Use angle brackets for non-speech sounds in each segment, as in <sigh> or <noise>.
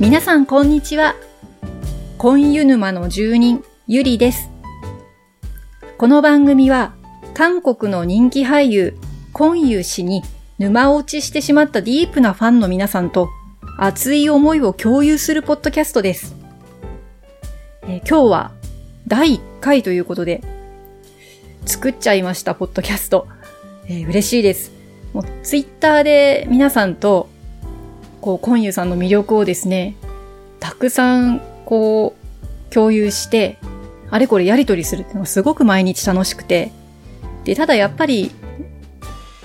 皆さんこんにちは。コンユ沼の住人、ゆりです。この番組は、韓国の人気俳優、コンユ氏に沼落ちしてしまったディープなファンの皆さんと、熱い思いを共有するポッドキャストです。え今日は、第1回ということで、作っちゃいました、ポッドキャスト。えー嬉しいです。もう、ツイッターで皆さんと、こう、コンユさんの魅力をですね、たくさん、こう、共有して、あれこれやりとりするっていうのがすごく毎日楽しくて。で、ただやっぱり、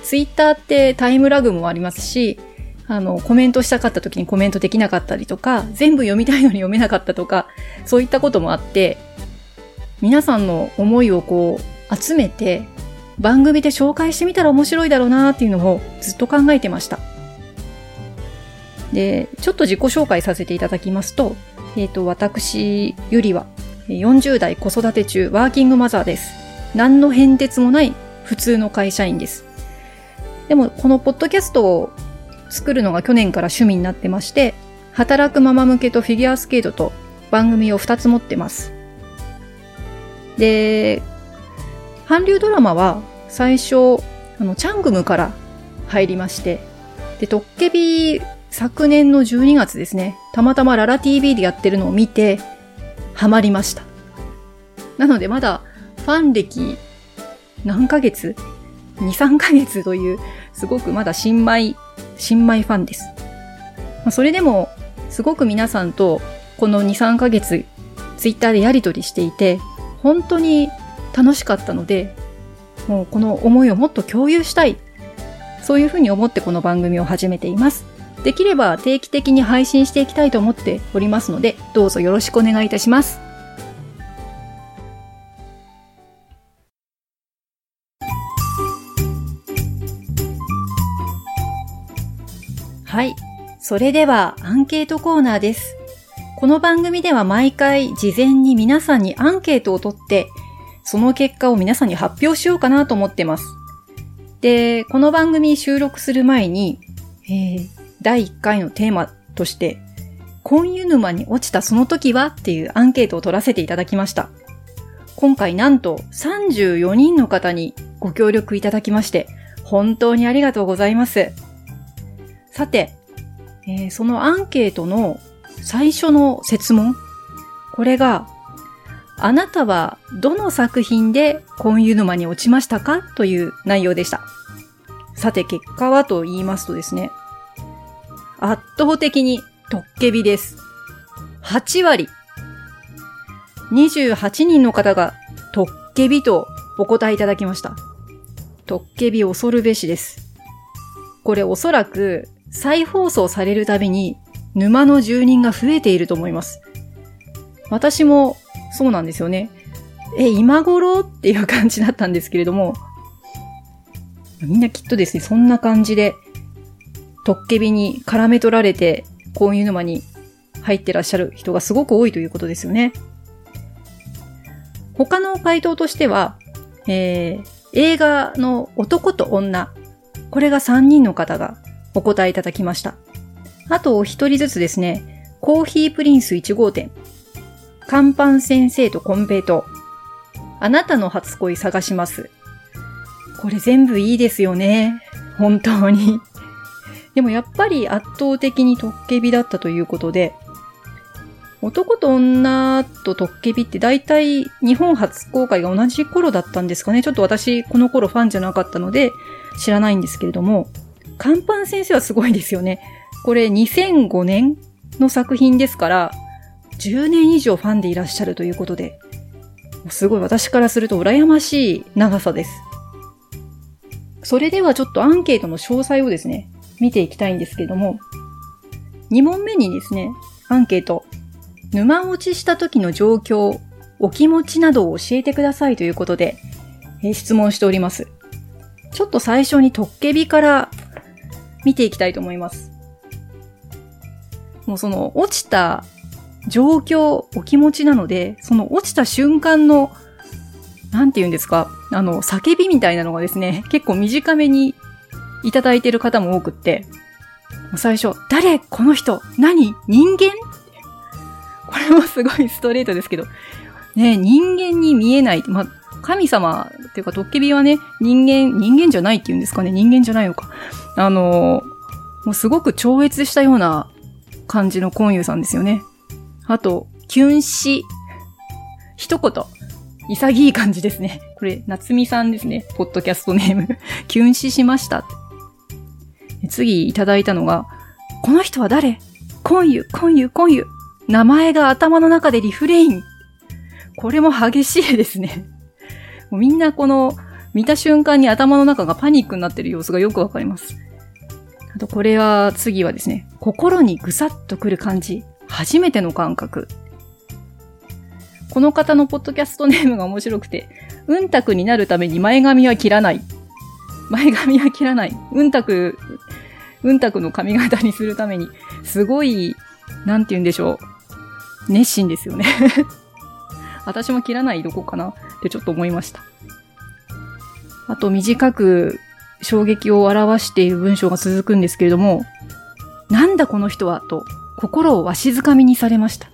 ツイッターってタイムラグもありますし、あの、コメントしたかった時にコメントできなかったりとか、全部読みたいのに読めなかったとか、そういったこともあって、皆さんの思いをこう、集めて、番組で紹介してみたら面白いだろうなっていうのをずっと考えてました。で、ちょっと自己紹介させていただきますと、えっ、と、私、ゆりは、40代子育て中、ワーキングマザーです。何の変哲もない普通の会社員です。でも、このポッドキャストを作るのが去年から趣味になってまして、働くママ向けとフィギュアスケートと番組を2つ持ってます。で、韓流ドラマは最初、あの、チャングムから入りまして、で、トッケビ昨年の12月ですね、たまたまララ TV でやってるのを見て、ハマりました。なのでまだファン歴何ヶ月 ?2、3ヶ月という、すごくまだ新米、新米ファンです。まあそれでも、すごく皆さんとこの2、3ヶ月、ツイッターでやりとりしていて、本当に楽しかったので、もうこの思いをもっと共有したい。そういうふうに思ってこの番組を始めています。できれば定期的に配信していきたいと思っておりますので、どうぞよろしくお願いいたします。はい。それではアンケートコーナーです。この番組では毎回事前に皆さんにアンケートを取って、その結果を皆さんに発表しようかなと思ってます。で、この番組収録する前に、えー第1回のテーマとして、コンユ沼に落ちたその時はっていうアンケートを取らせていただきました。今回なんと34人の方にご協力いただきまして、本当にありがとうございます。さて、えーそのアンケートの最初の設問。これが、あなたはどの作品でコンユ沼に落ちましたかという内容でした。さて結果はと言いますとですね、圧倒的にトッケビです。8割。28人の方がトッケビとお答えいただきました。トッケビ恐るべしです。これおそらく再放送されるたびに沼の住人が増えていると思います。私もそうなんですよね。え、今頃っていう感じだったんですけれども、みんなきっとですね、そんな感じで、トッケビに絡め取られて、こういう沼に入ってらっしゃる人がすごく多いということですよね。他の回答としては、えー、映画の男と女、これが3人の方がお答えいただきました。あとお一人ずつですね、コーヒープリンス1号店、カンパン先生とコンペイト、あなたの初恋探します。これ全部いいですよね。本当に。でもやっぱり圧倒的にトッケビだったということで、男と女とトッケビって大体日本初公開が同じ頃だったんですかね。ちょっと私この頃ファンじゃなかったので知らないんですけれども、カンパン先生はすごいですよね。これ2005年の作品ですから、10年以上ファンでいらっしゃるということで、すごい私からすると羨ましい長さです。それではちょっとアンケートの詳細をですね、見ていきたいんですけども、2問目にですね、アンケート、沼落ちした時の状況、お気持ちなどを教えてくださいということで、えー質問しております。ちょっと最初にトッケビから見ていきたいと思います。もうその落ちた状況、お気持ちなので、その落ちた瞬間の、なんて言うんですか、あの、叫びみたいなのがですね、結構短めにいただいてる方も多くって、う最初、誰この人？何？人間？これもすごいストレートですけど、ね、人間に見えない。ま、神様っていうか、トッケビはね、人間、人間じゃないっていうんですかね、人間じゃないのか。あのもうすごく超越したような感じのコンユさんですよね。あと、キュンシ。一言。潔い感じですね。これ、夏美さんですね。ポッドキャストネーム。<laughs> キュンシしました。次いただいたのが、この人は誰？コンユ、コンユ、コンユ。名前が頭の中でリフレイン。これも激しいですね。もうみんなこの、見た瞬間に頭の中がパニックになってる様子がよくわかります。あとこれは、次はですね、心にぐさっとくる感じ。初めての感覚。この方のポッドキャストネームが面白くて、うんたくになるために前髪は切らない。前髪は切らない。うんたく、うんたくの髪型にするために、すごい、なんて言うんでしょう。熱心ですよね <laughs> 私も切らないどこかなってちょっと思いました。あと短く衝撃を表している文章が続くんですけれども、なんだこの人はと心をわしづかみにされました。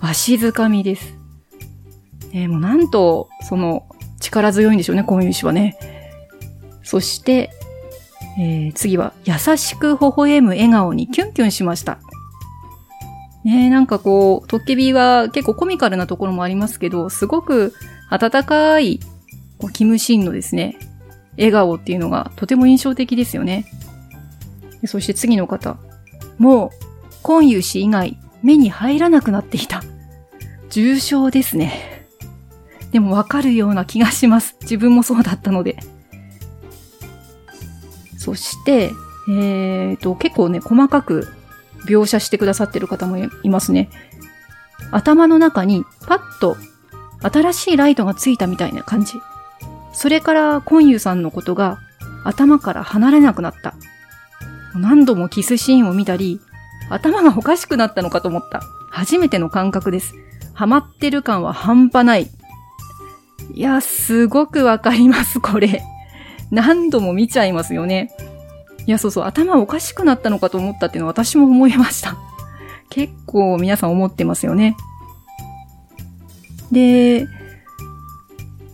わしづかみです。え、もうなんと、その、力強いんでしょうね、こういう詩はね。そして、えー、次は、優しく微笑む笑顔にキュンキュンしました。ねえなんかこう、トッケビは結構コミカルなところもありますけど、すごく温かい、こうキムシンのですね、笑顔っていうのがとても印象的ですよね。そして次の方。もう、コンユ氏以外、目に入らなくなっていた。重症ですね。でもわかるような気がします。自分もそうだったので。そして、えーと、結構ね、細かく描写してくださってる方もいますね。頭の中にパッと新しいライトがついたみたいな感じ。それからコンユさんのことが頭から離れなくなった。何度もキスシーンを見たり、頭がおかしくなったのかと思った。初めての感覚です。ハマってる感は半端ない。いや、すごくわかります、これ。何度も見ちゃいますよね。いや、そうそう、頭おかしくなったのかと思ったっていうのは私も思いました。<laughs> 結構皆さん思ってますよね。で、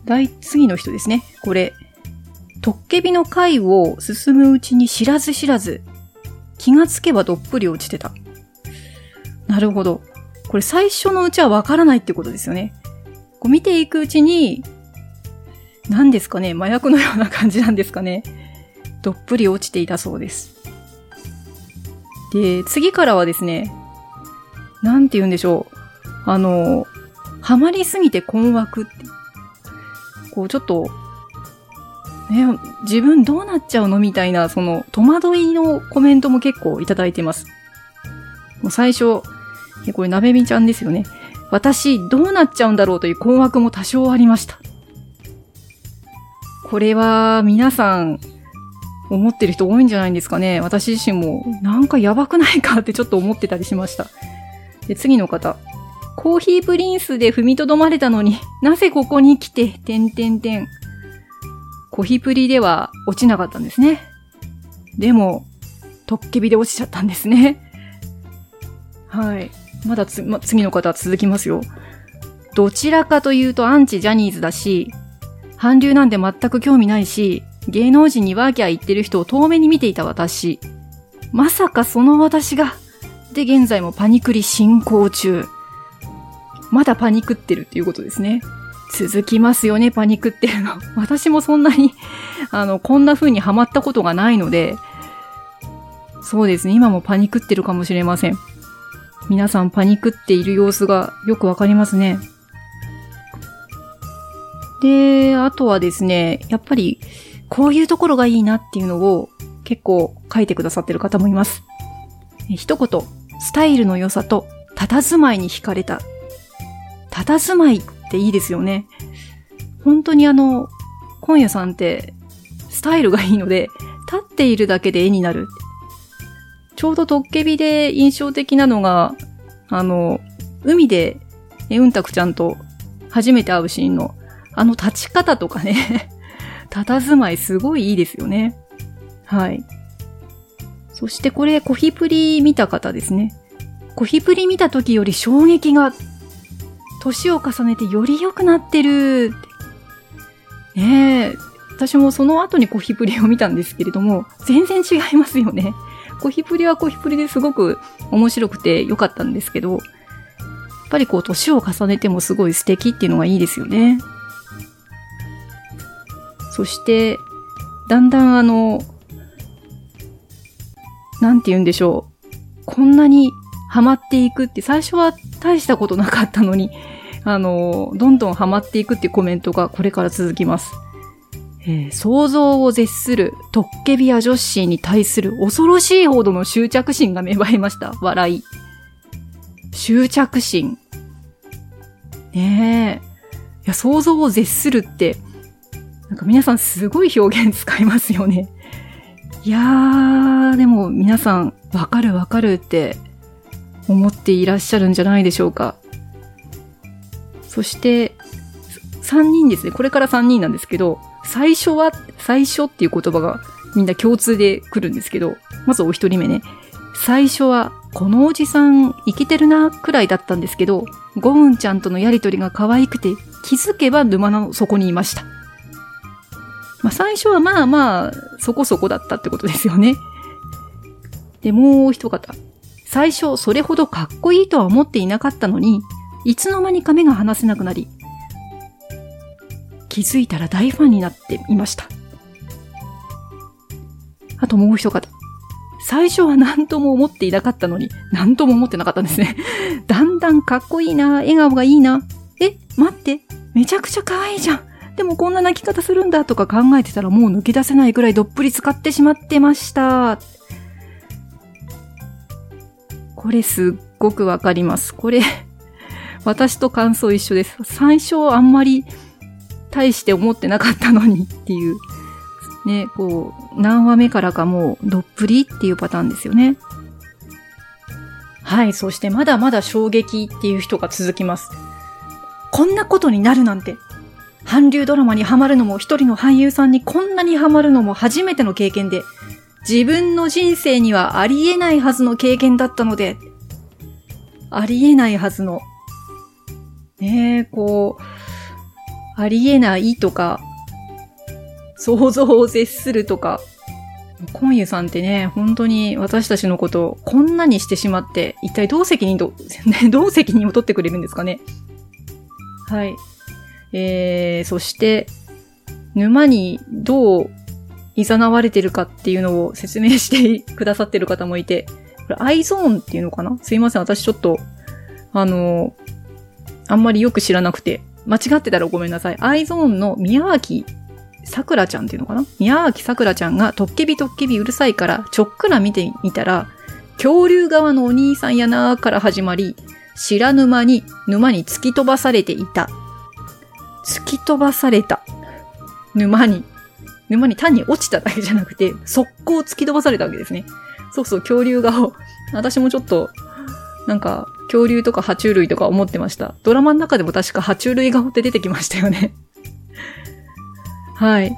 第、次の人ですね。これ。トッケビの回を進むうちに知らず知らず、気がつけばどっぷり落ちてた。なるほど。これ最初のうちはわからないってことですよね。こう見ていくうちに、何ですかね麻薬のような感じなんですかねどっぷり落ちていたそうです。で、次からはですね、なんて言うんでしょう。あの、ハマりすぎて困惑って。こう、ちょっと、ね、自分どうなっちゃうのみたいな、その、戸惑いのコメントも結構いただいてます。もう最初、これ、なべみちゃんですよね。私、どうなっちゃうんだろうという困惑も多少ありました。これは、皆さん、思ってる人多いんじゃないんですかね。私自身も、なんかやばくないかってちょっと思ってたりしました。で、次の方。コーヒープリンスで踏みとどまれたのになぜここに来て、てんてんてん。コヒプリでは落ちなかったんですね。でも、トッケビで落ちちゃったんですね。はい。まだつ、ま、次の方は続きますよ。どちらかというとアンチジャニーズだし、韓流なんて全く興味ないし、芸能人にワーキャー言ってる人を遠目に見ていた私。まさかその私が、で現在もパニクリ進行中。まだパニクってるっていうことですね。続きますよね、パニクっていうの。私もそんなに <laughs> あの、こんな風にハマったことがないので、そうですね、今もパニクってるかもしれません。皆さんパニクっている様子がよくわかりますね。で、あとはですね、やっぱり、こういうところがいいなっていうのを結構書いてくださってる方もいます。一言、スタイルの良さと、佇まいに惹かれた。佇まいっていいですよね。本当にあの、今夜さんってスタイルがいいので、立っているだけで絵になる。ちょうどトッケビで印象的なのが、あの、海で、うんたくちゃんと初めて会うシーンの、あの立ち方とかね、佇まいすごいいいですよね。はい。そしてこれ、コヒプリ見た方ですね。コヒプリ見た時より衝撃が、年を重ねてより良くなってるねえ、私もその後にコヒプリを見たんですけれども、全然違いますよね。コヒプリはコヒプリですごく面白くて良かったんですけど、やっぱりこう年を重ねてもすごい素敵っていうのがいいですよね。そして、だんだんあの、なんて言うんでしょう。こんなにハマっていくって、最初は大したことなかったのに、あの、どんどんハマっていくっていうコメントがこれから続きます。えー、想像を絶するトッケビア女子に対する恐ろしいほどの執着心が芽生えました。笑い。執着心。ねえ。いや、想像を絶するって、なんか皆さんすごい表現使いますよね。<laughs> いやー、でも皆さん、わかるわかるって思っていらっしゃるんじゃないでしょうか。そして、3人ですね。これから3人なんですけど、最初は、最初っていう言葉がみんな共通で来るんですけど、まずお一人目ね。最初は、このおじさん、生きてるな、くらいだったんですけど、ゴウンちゃんとのやりとりが可愛くて、気づけば沼の底にいました。まあ、最初はまあまあ、そこそこだったってことですよね。で、もう一方。最初、それほどかっこいいとは思っていなかったのに、いつの間にか目が離せなくなり、気づいたら大ファンになっていました。あともう一方。最初は何とも思っていなかったのに、何とも思ってなかったんですね。<laughs> だんだんかっこいいな、笑顔がいいな。え、待って、めちゃくちゃ可愛いじゃん。でもこんな泣き方するんだとか考えてたらもう抜け出せないくらいどっぷり使ってしまってました。これすっごくわかります。これ、<laughs> 私と感想一緒です。最初あんまり大して思ってなかったのにっていう、ね、こう、何話目からかもうどっぷりっていうパターンですよね。はい、そしてまだまだ衝撃っていう人が続きます。こんなことになるなんて。韓流ドラマにハマるのも一人の俳優さんにこんなにハマるのも初めての経験で、自分の人生にはありえないはずの経験だったので、ありえないはずの。ねえ、こう、ありえないとか、想像を絶するとか、コンユさんってね、本当に私たちのことをこんなにしてしまって、一体どう責任と、ね、<laughs> どう責任を取ってくれるんですかね。はい。えー、そして、沼にどう誘われてるかっていうのを説明してくださってる方もいて、これアイゾーンっていうのかな？すいません、私ちょっと、あの、あんまりよく知らなくて、間違ってたらごめんなさい。アイゾーンの宮脇さくらちゃんっていうのかな？宮脇さくらちゃんがトッケビトッケビうるさいからちょっくら見てみたら、恐竜側のお兄さんやなーから始まり、知らぬ間に沼に突き飛ばされていた。突き飛ばされた。沼に。沼に単に落ちただけじゃなくて、速攻突き飛ばされたわけですね。そうそう、恐竜顔。私もちょっと、なんか、恐竜とか爬虫類とか思ってました。ドラマの中でも確か爬虫類顔って出てきましたよね。<laughs> はい。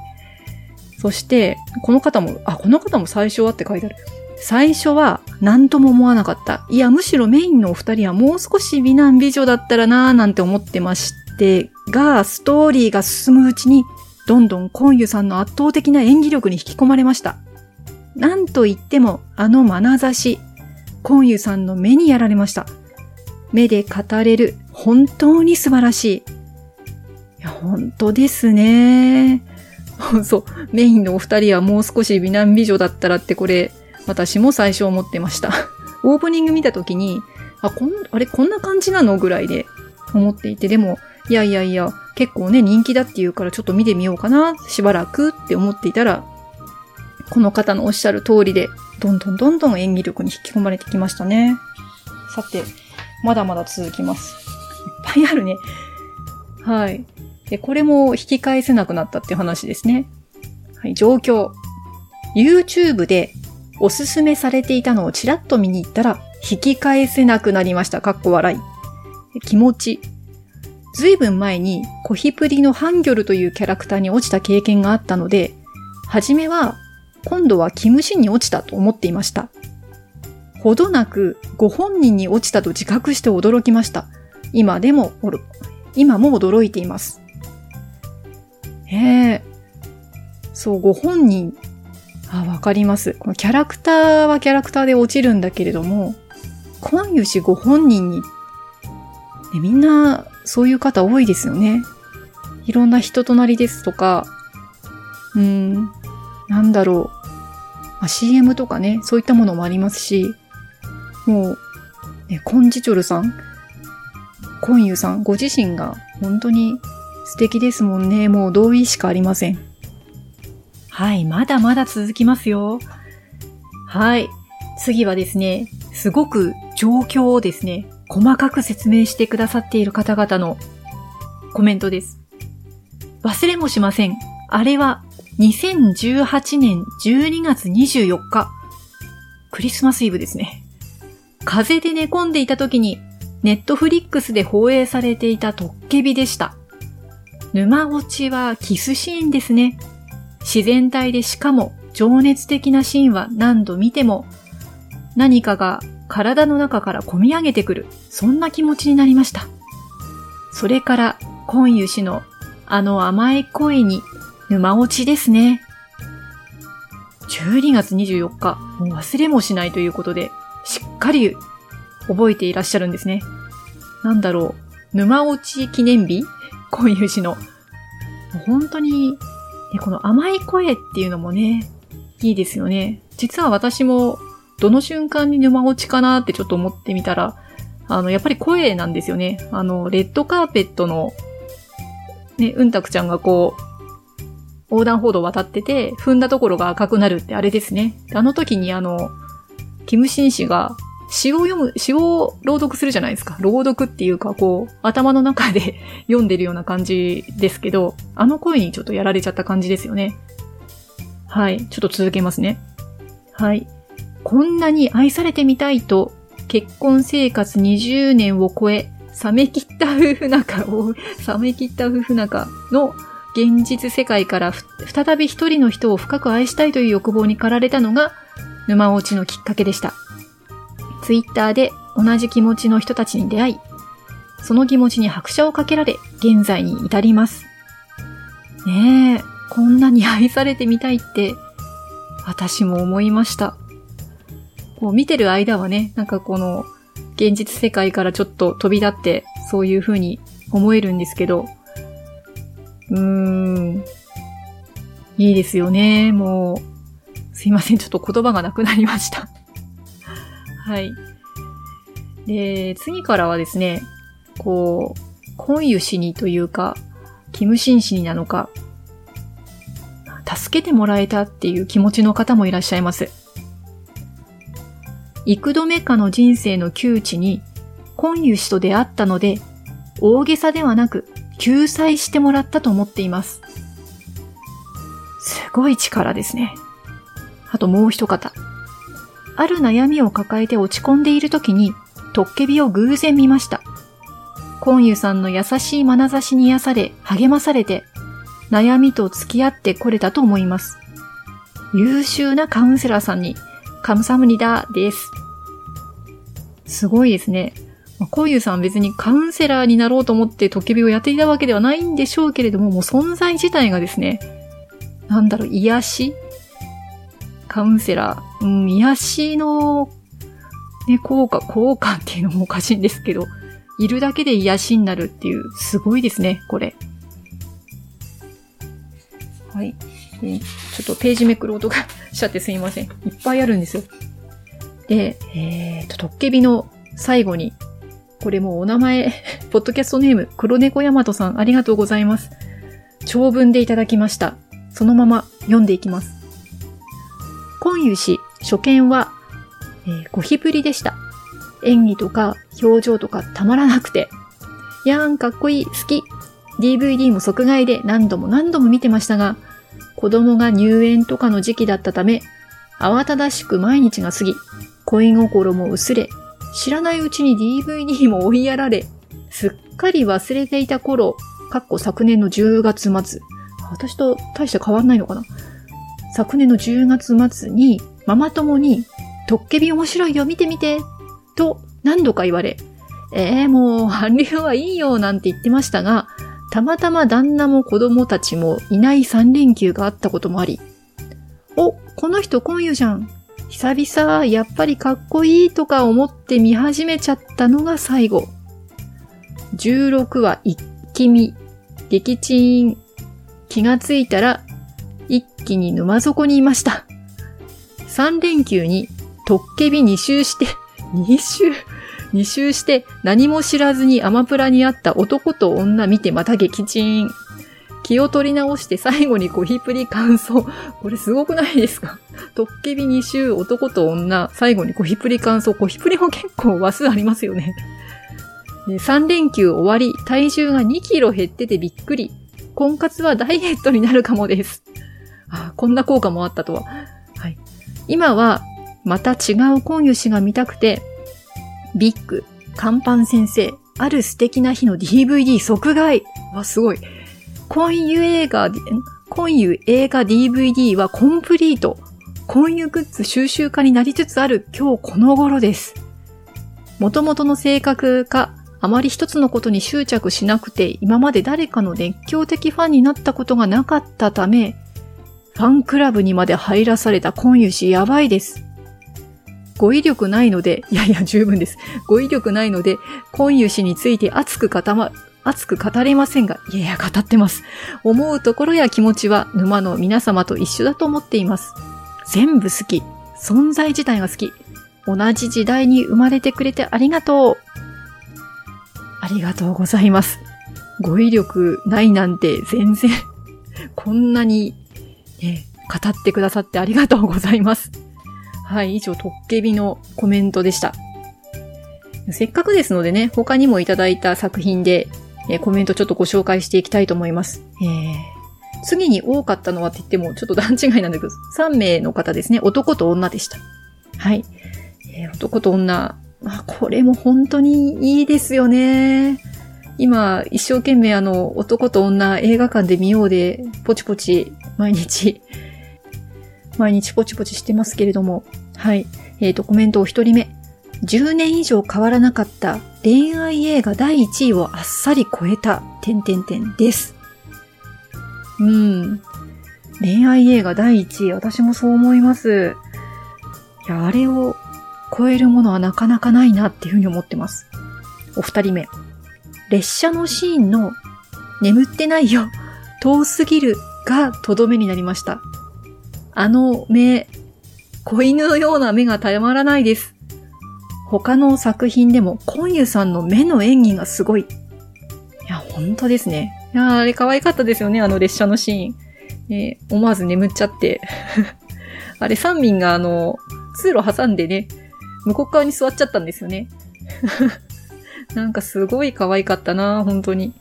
そして、この方も、あ、この方も最初はって書いてある。最初は何とも思わなかった。いや、むしろメインのお二人はもう少し美男美女だったらなーなんて思ってまして、が、ストーリーが進むうちに、どんどんコンユさんの圧倒的な演技力に引き込まれました。なんと言っても、あの眼差し、コンユさんの目にやられました。目で語れる、本当に素晴らしい。いや、本当ですね。<laughs> そう、メインのお二人はもう少し美男美女だったらってこれ、私も最初思ってました。<laughs> オープニング見た時に、あ、こん、あれこんな感じなの？ぐらいで思っていて、でも、いやいやいや、結構ね、人気だって言うからちょっと見てみようかな、しばらくって思っていたら、この方のおっしゃる通りで、どんどんどんどん演技力に引き込まれてきましたね。さて、まだまだ続きます。いっぱいあるね。はい。で、これも引き返せなくなったっていう話ですね。はい、状況。YouTube でおすすめされていたのをちらっと見に行ったら、引き返せなくなりました。かっこ笑い。気持ち。ずいぶん前にコヒプリのハンギョルというキャラクターに落ちた経験があったので、はじめは今度はキムシンに落ちたと思っていました。ほどなくご本人に落ちたと自覚して驚きました。今でも、今も驚いています。へえ。そう、ご本人。あ、わかります。このキャラクターはキャラクターで落ちるんだけれども、コンユシご本人に、ね、みんな、そういう方多いですよね。いろんな人となりですとか、うん、なんだろう。まあ、CM とかね、そういったものもありますし、もう、ね、コンジチョルさん、コンユさん、ご自身が本当に素敵ですもんね。もう同意しかありません。はい、まだまだ続きますよ。はい。次はですね、すごく状況をですね、細かく説明してくださっている方々のコメントです。忘れもしません。あれは2018年12月24日。クリスマスイブですね。風邪で寝込んでいた時にネットフリックスで放映されていたトッケビでした。沼落ちはキスシーンですね。自然体でしかも情熱的なシーンは何度見ても何かが体の中から込み上げてくる、そんな気持ちになりました。それから、今湯氏のあの甘い声に沼落ちですね。12月24日、もう忘れもしないということで、しっかり覚えていらっしゃるんですね。なんだろう、沼落ち記念日？今湯氏の。もう本当に、ね、この甘い声っていうのもね、いいですよね。実は私もどの瞬間に沼落ちかなってちょっと思ってみたら、あの、やっぱり声なんですよね。あの、レッドカーペットの、ね、うんたくちゃんがこう、横断歩道を渡ってて、踏んだところが赤くなるってあれですね。あの時にあの、キムシン氏が詩を読む、詩を朗読するじゃないですか。朗読っていうか、こう、頭の中で <laughs> 読んでるような感じですけど、あの声にちょっとやられちゃった感じですよね。はい。ちょっと続けますね。はい。こんなに愛されてみたいと、結婚生活20年を超え、冷め切った夫婦仲を、<laughs> 冷め切った夫婦仲の現実世界から再び一人の人を深く愛したいという欲望に駆られたのが、沼落ちのきっかけでした。ツイッターで同じ気持ちの人たちに出会い、その気持ちに拍車をかけられ、現在に至ります。ねえ、こんなに愛されてみたいって、私も思いました。こう見てる間はね、なんかこの、現実世界からちょっと飛び立って、そういう風に思えるんですけど、うーん、いいですよね。もう、すいません。ちょっと言葉がなくなりました。<laughs> はい。で、次からはですね、こう、コンユ氏にというか、キムシン氏になのか、助けてもらえたっていう気持ちの方もいらっしゃいます。幾度目かの人生の窮地に、コンユ氏と出会ったので、大げさではなく、救済してもらったと思っています。すごい力ですね。あともう一方。ある悩みを抱えて落ち込んでいる時に、トッケビを偶然見ました。コンユさんの優しい眼差しに癒され、励まされて、悩みと付き合ってこれたと思います。優秀なカウンセラーさんにカムサムニダです。すごいですね。まあ、こういうさん別にカウンセラーになろうと思ってトケビをやっていたわけではないんでしょうけれども、もう存在自体がですね、なんだろう、癒し？カウンセラー。うん、癒しの、ね、効果、効果っていうのもおかしいんですけど、いるだけで癒しになるっていう、すごいですね、これ。はい。ちょっとページめくる音がしちゃってすいません。いっぱいあるんですよ。で、えーと、トッケビの最後に、これもうお名前、<laughs> ポッドキャストネーム、黒猫ヤマトさん、ありがとうございます。長文でいただきました。そのまま読んでいきます。今湯氏、初見は、えー、ゴヒブリでした。演技とか表情とかたまらなくて。やーん、かっこいい、好き。DVD も即買いで何度も何度も見てましたが、子供が入園とかの時期だったため、慌ただしく毎日が過ぎ、恋心も薄れ、知らないうちに DVD も追いやられ、すっかり忘れていた頃、かっこ昨年の10月末。私と大して変わんないのかな？昨年の10月末にママ友に、トッケビ面白いよ、見てみて、と何度か言われ、えー、もう、韓流はいいよ、なんて言ってましたが、たまたま旦那も子供たちもいない3連休があったこともあり、お、この人今夜じゃん。久々、やっぱりかっこいいとか思って見始めちゃったのが最後。16話一気見、撃沈、気がついたら一気に沼底にいました。3連休にトッケビ2周して、2周2周して何も知らずにアマプラにあった男と女見てまた撃沈。気を取り直して最後にゴヒプリ感想。これすごくないですか？トッケビ2周、男と女、最後にゴヒプリ感想。ゴヒプリも結構話数ありますよね。3連休終わり、体重が2キロ減っててびっくり。婚活はダイエットになるかもです。あこんな効果もあったとは。はい。今は、また違う婚湯師が見たくて、ビッグ、カンパン先生、ある素敵な日の DVD 即買い。わ、すごい。婚湯映画、婚湯映画 DVD はコンプリート。婚湯グッズ収集家になりつつある今日この頃です。元々の性格か、あまり一つのことに執着しなくて、今まで誰かの熱狂的ファンになったことがなかったため、ファンクラブにまで入らされた婚湯師やばいです。語彙力ないので、<laughs> いやいや十分です。語彙力ないので、婚湯師について熱く語ま、熱く語れませんが、いやいや、語ってます。思うところや気持ちは沼の皆様と一緒だと思っています。全部好き。存在自体が好き。同じ時代に生まれてくれてありがとう。ありがとうございます。語彙力ないなんて全然こんなに、ね、語ってくださってありがとうございます。はい、以上、トッケビのコメントでした。せっかくですのでね、他にもいただいた作品で、えー、コメントちょっとご紹介していきたいと思います。えー、次に多かったのはって言ってもちょっと段違いなんだけど、3名の方ですね、男と女でした。はい。えー、男と女、まあ、これも本当にいいですよね。今、一生懸命あの、男と女映画館で見ようで、ポチポチ、毎日、毎日ポチポチしてますけれども、はい。えっ、ー、と、コメントお一人目。10年以上変わらなかった恋愛映画第1位をあっさり超えた、点々点です。うん。恋愛映画第1位、私もそう思います。いや、あれを超えるものはなかなかないなっていうふうに思ってます。お二人目。列車のシーンの眠ってないよ、遠すぎるがとどめになりました。あの目、子犬のような目がたまらないです。他の作品でも、コンユさんの目の演技がすごい。いや、本当ですね。いや、あれ可愛かったですよね、あの列車のシーン。えー、思わず眠っちゃって。<laughs> あれ、サンミンがあの、通路挟んでね、向こう側に座っちゃったんですよね。<laughs> なんかすごい可愛かったな本当に。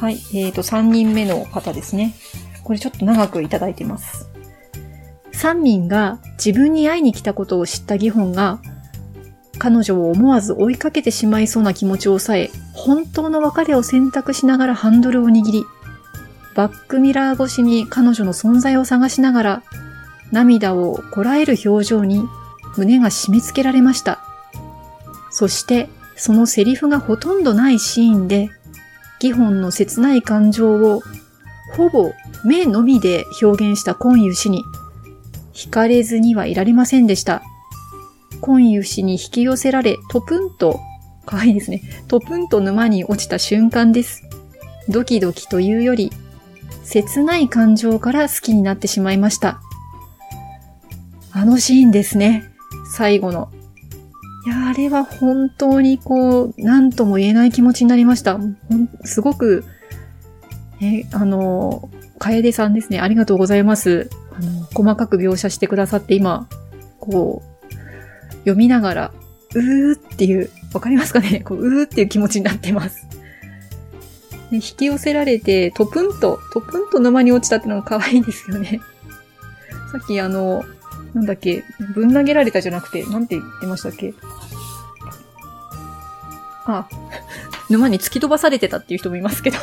はい。えっ、ー、と、3人目の方ですね。これちょっと長くいただいてます。三民が自分に会いに来たことを知ったギホンが、彼女を思わず追いかけてしまいそうな気持ちを抑え、本当の別れを選択しながらハンドルを握り、バックミラー越しに彼女の存在を探しながら、涙をこらえる表情に胸が締め付けられました。そして、そのセリフがほとんどないシーンで、ギホンの切ない感情を、ほぼ目のみで表現したコンユ氏に惹かれずにはいられませんでした。今湯氏に引き寄せられ、トプンと、かわいいですね。トプンと沼に落ちた瞬間です。ドキドキというより、切ない感情から好きになってしまいました。あのシーンですね。最後の。いや、あれは本当にこう、なんとも言えない気持ちになりました。すごく、え、あの、楓さんですね。ありがとうございます。あの、細かく描写してくださって今、こう、読みながら、うーっていう、わかりますかね？こううーっていう気持ちになってます。で引き寄せられて、トプンと、トプンと沼に落ちたってのが可愛いですよね。さっきあの、なんだっけ、ぶん投げられたじゃなくて、なんて言ってましたっけ？あ、沼に突き飛ばされてたっていう人もいますけど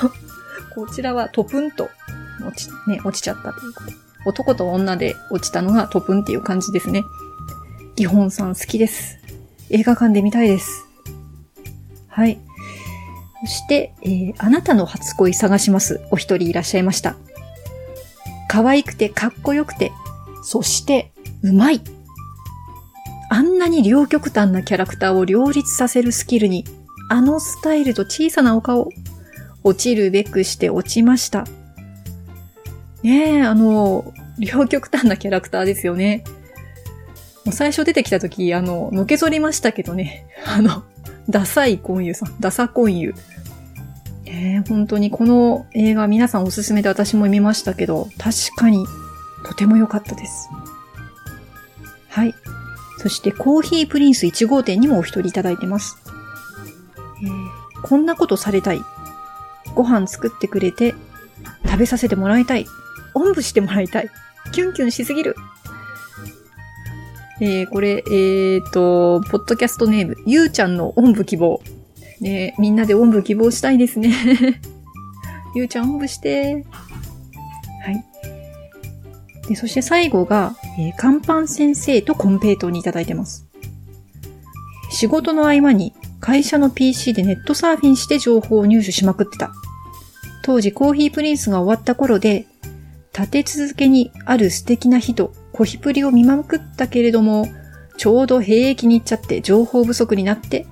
こちらはトプンと落ち、ね、落ちちゃったということで。男と女で落ちたのがトプンっていう感じですね。ギホンさん好きです。映画館で見たいです。はい。そして、えー、あなたの初恋探します。お一人いらっしゃいました。可愛くてかっこよくて、そしてうまい。あんなに両極端なキャラクターを両立させるスキルに、あのスタイルと小さなお顔、落ちるべくして落ちました。ねえ、あの、両極端なキャラクターですよね。もう最初出てきた時、あの、のけぞりましたけどね。<laughs> あの、ダサいコンユさん、ダサコンユ。えー、本当にこの映画皆さんおすすめで私も見ましたけど、確かにとても良かったです。はい。そしてコーヒープリンス1号店にもお一人いただいてます。えー、こんなことされたい。ご飯作ってくれて食べさせてもらいたい。おんぶしてもらいたい。キュンキュンしすぎる。えー、これ、えーと、ポッドキャストネーム、ゆうちゃんのおんぶ希望。ねみんなでおんぶ希望したいですね。<laughs> ゆうちゃんおんぶして。はい。で、そして最後が、えー、カンパ先生とコンペイトにいただいてます。仕事の合間に会社の PC でネットサーフィンして情報を入手しまくってた。当時コーヒープリンスが終わった頃で、立て続けにある素敵な人、コヒプリを見まくったけれども、ちょうど兵役に行っちゃって情報不足になって、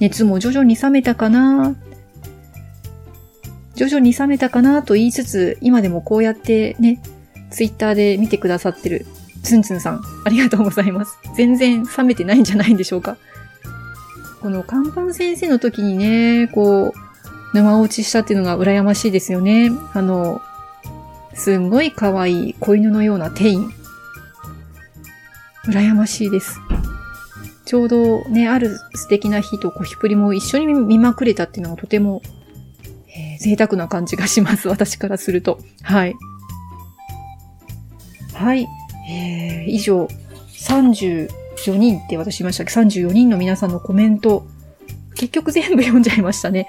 熱も徐々に冷めたかな徐々に冷めたかなと言いつつ、今でもこうやってね、ツイッターで見てくださってるツンツンさん、ありがとうございます。全然冷めてないんじゃないんでしょうか。この看板先生の時にね、こう、沼落ちしたっていうのが羨ましいですよね。あの、すんごい可愛い子犬のようなテイン。羨ましいです。ちょうどね、ある素敵な日とコヒプリも一緒に見まくれたっていうのがとても、えー、贅沢な感じがします。私からすると。はい。はい。えー、以上、34人って私言いましたっけ ?34 人の皆さんのコメント、結局全部読んじゃいましたね。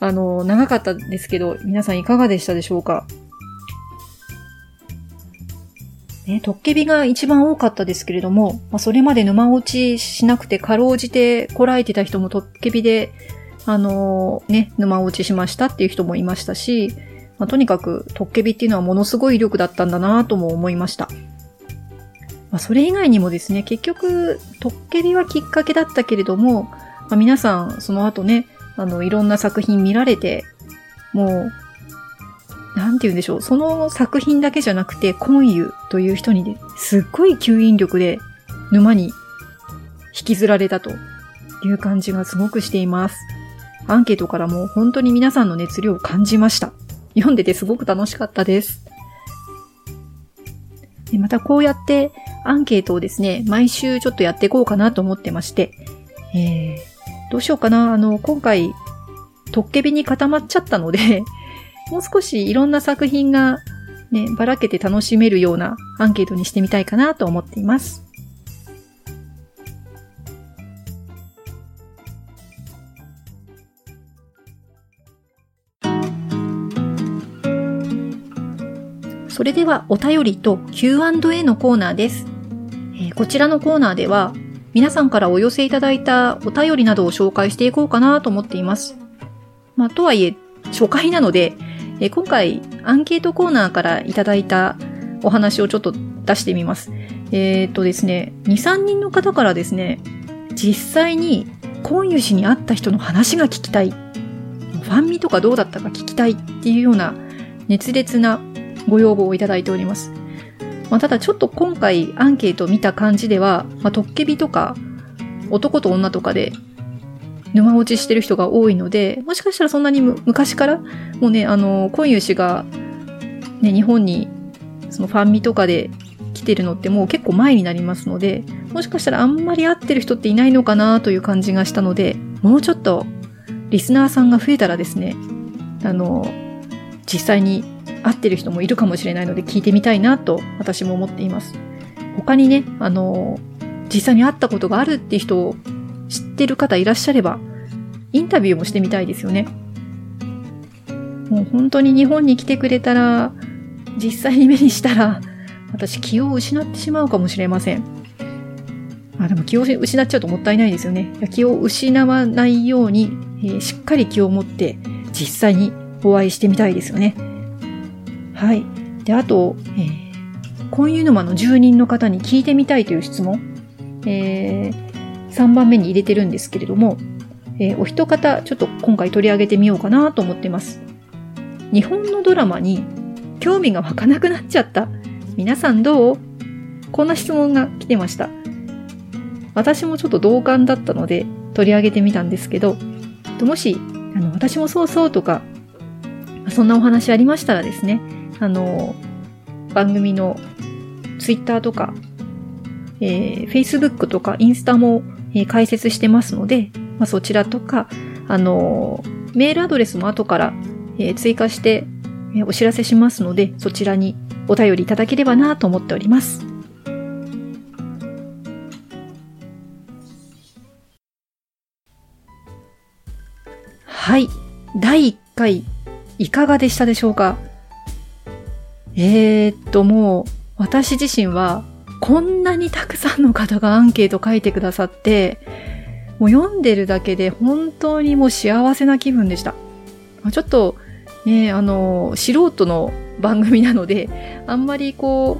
あの、長かったですけど、皆さんいかがでしたでしょうか？ね、トッケビが一番多かったですけれども、まあ、それまで沼落ちしなくてかろうじてこらえてた人もトッケビで、あのー、ね、沼落ちしましたっていう人もいましたし、まあ、とにかくトッケビっていうのはものすごい威力だったんだなとも思いました。まあ、それ以外にもですね、結局、トッケビはきっかけだったけれども、まあ、皆さんその後ね、あの、いろんな作品見られて、もう、なんて言うんでしょう、その作品だけじゃなくて、コンユという人にね、すっごい吸引力で沼に引きずられたという感じがすごくしています。アンケートからも本当に皆さんの熱量を感じました。読んでてすごく楽しかったです。でまたこうやってアンケートをですね、毎週ちょっとやっていこうかなと思ってまして、えー、どうしようかな。あの、今回、トッケビに固まっちゃったので <laughs> もう少しいろんな作品がね、ばらけて楽しめるようなアンケートにしてみたいかなと思っています。それではお便りと Q&A のコーナーです、えー、こちらのコーナーでは皆さんからお寄せいただいたお便りなどを紹介していこうかなと思っています。まあ、とはいえ、初回なので、え今回アンケートコーナーからいただいたお話をちょっと出してみます。えっ、とですね、2、3人の方からですね、実際にコンユ氏に会った人の話が聞きたい。ファンミとかどうだったか聞きたいっていうような熱烈なご要望をいただいております。まあ、ただちょっと今回アンケートを見た感じでは、まあ、トッケビとか男と女とかで沼落ちしてる人が多いので、もしかしたらそんなに昔から、もうね、あの、コンユ氏が、ね、日本に、そのファンミとかで来てるのってもう結構前になりますので、もしかしたらあんまり会ってる人っていないのかなという感じがしたので、もうちょっと、リスナーさんが増えたらですね、あの、実際に会ってる人もいるかもしれないので聞いてみたいなと私も思っています。他にね、あの、実際に会ったことがあるっていう人知ってる方いらっしゃれば、インタビューもしてみたいですよね。もう本当に日本に来てくれたら、実際に目にしたら、私気を失ってしまうかもしれません。あ、でも気を失っちゃうともったいないですよね。気を失わないように、えー、しっかり気を持って実際にお会いしてみたいですよね。はい。で、あと、えー、コンユ沼の住人の方に聞いてみたいという質問、えー、3番目に入れてるんですけれども、えー、お一方、ちょっと今回取り上げてみようかなと思ってます。日本のドラマに興味が湧かなくなっちゃった。皆さんどう？こんな質問が来てました。私もちょっと同感だったので取り上げてみたんですけど、もし、あの、私もそうそうとか、そんなお話ありましたらですね、あの、番組のツイッターとか、えー、Facebook とかインスタも、えー、解説してますので、まあ、そちらとか、あの、メールアドレスも後から、えー、追加して、えー、お知らせしますので、そちらにお便りいただければなと思っております。はい。第1回、いかがでしたでしょうか？えー、っと、もう、私自身は、こんなにたくさんの方がアンケート書いてくださって、もう読んでるだけで本当にもう幸せな気分でした。ちょっと、ね、あの、素人の番組なので、あんまりこ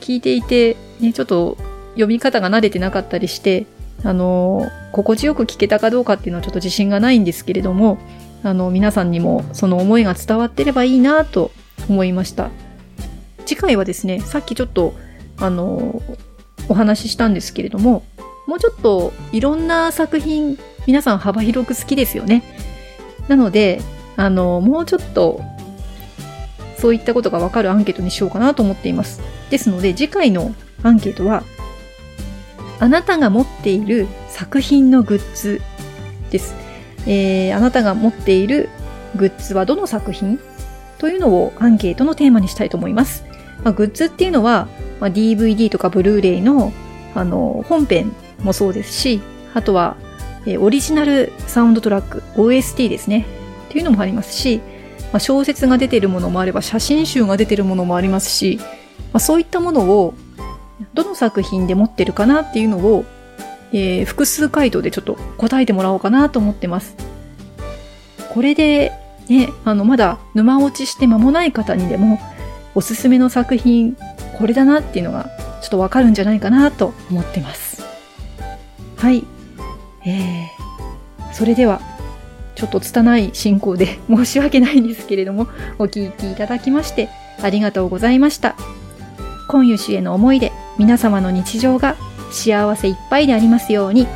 う、聞いていて、ね、ちょっと読み方が慣れてなかったりして、あの、心地よく聞けたかどうかっていうのはちょっと自信がないんですけれども、あの、皆さんにもその思いが伝わってればいいなと思いました。次回はですね、さっきちょっと、あの、お話ししたんですけれども、もうちょっといろんな作品、皆さん幅広く好きですよね。なので、あの、もうちょっと、そういったことがわかるアンケートにしようかなと思っています。ですので、次回のアンケートは、あなたが持っている作品のグッズです。えー、あなたが持っているグッズはどの作品？というのをアンケートのテーマにしたいと思います。まあ、グッズっていうのは、まあ、DVD とかブルーレイのあの本編もそうですし、あとは、えー、オリジナルサウンドトラック、OST ですね。っていうのもありますし、まあ、小説が出てるものもあれば、写真集が出てるものもありますし、まあ、そういったものをどの作品で持ってるかなっていうのを、えー、複数回答でちょっと答えてもらおうかなと思ってます。これで、ね、あの、まだ沼落ちして間もない方にでも、おすすめの作品、これだなっていうのが、ちょっとわかるんじゃないかなと思ってます。はい。えー、それでは、ちょっと拙い進行で申し訳ないんですけれども、お聞きいただきまして、ありがとうございました。今湯氏への思いで皆様の日常が幸せいっぱいでありますように。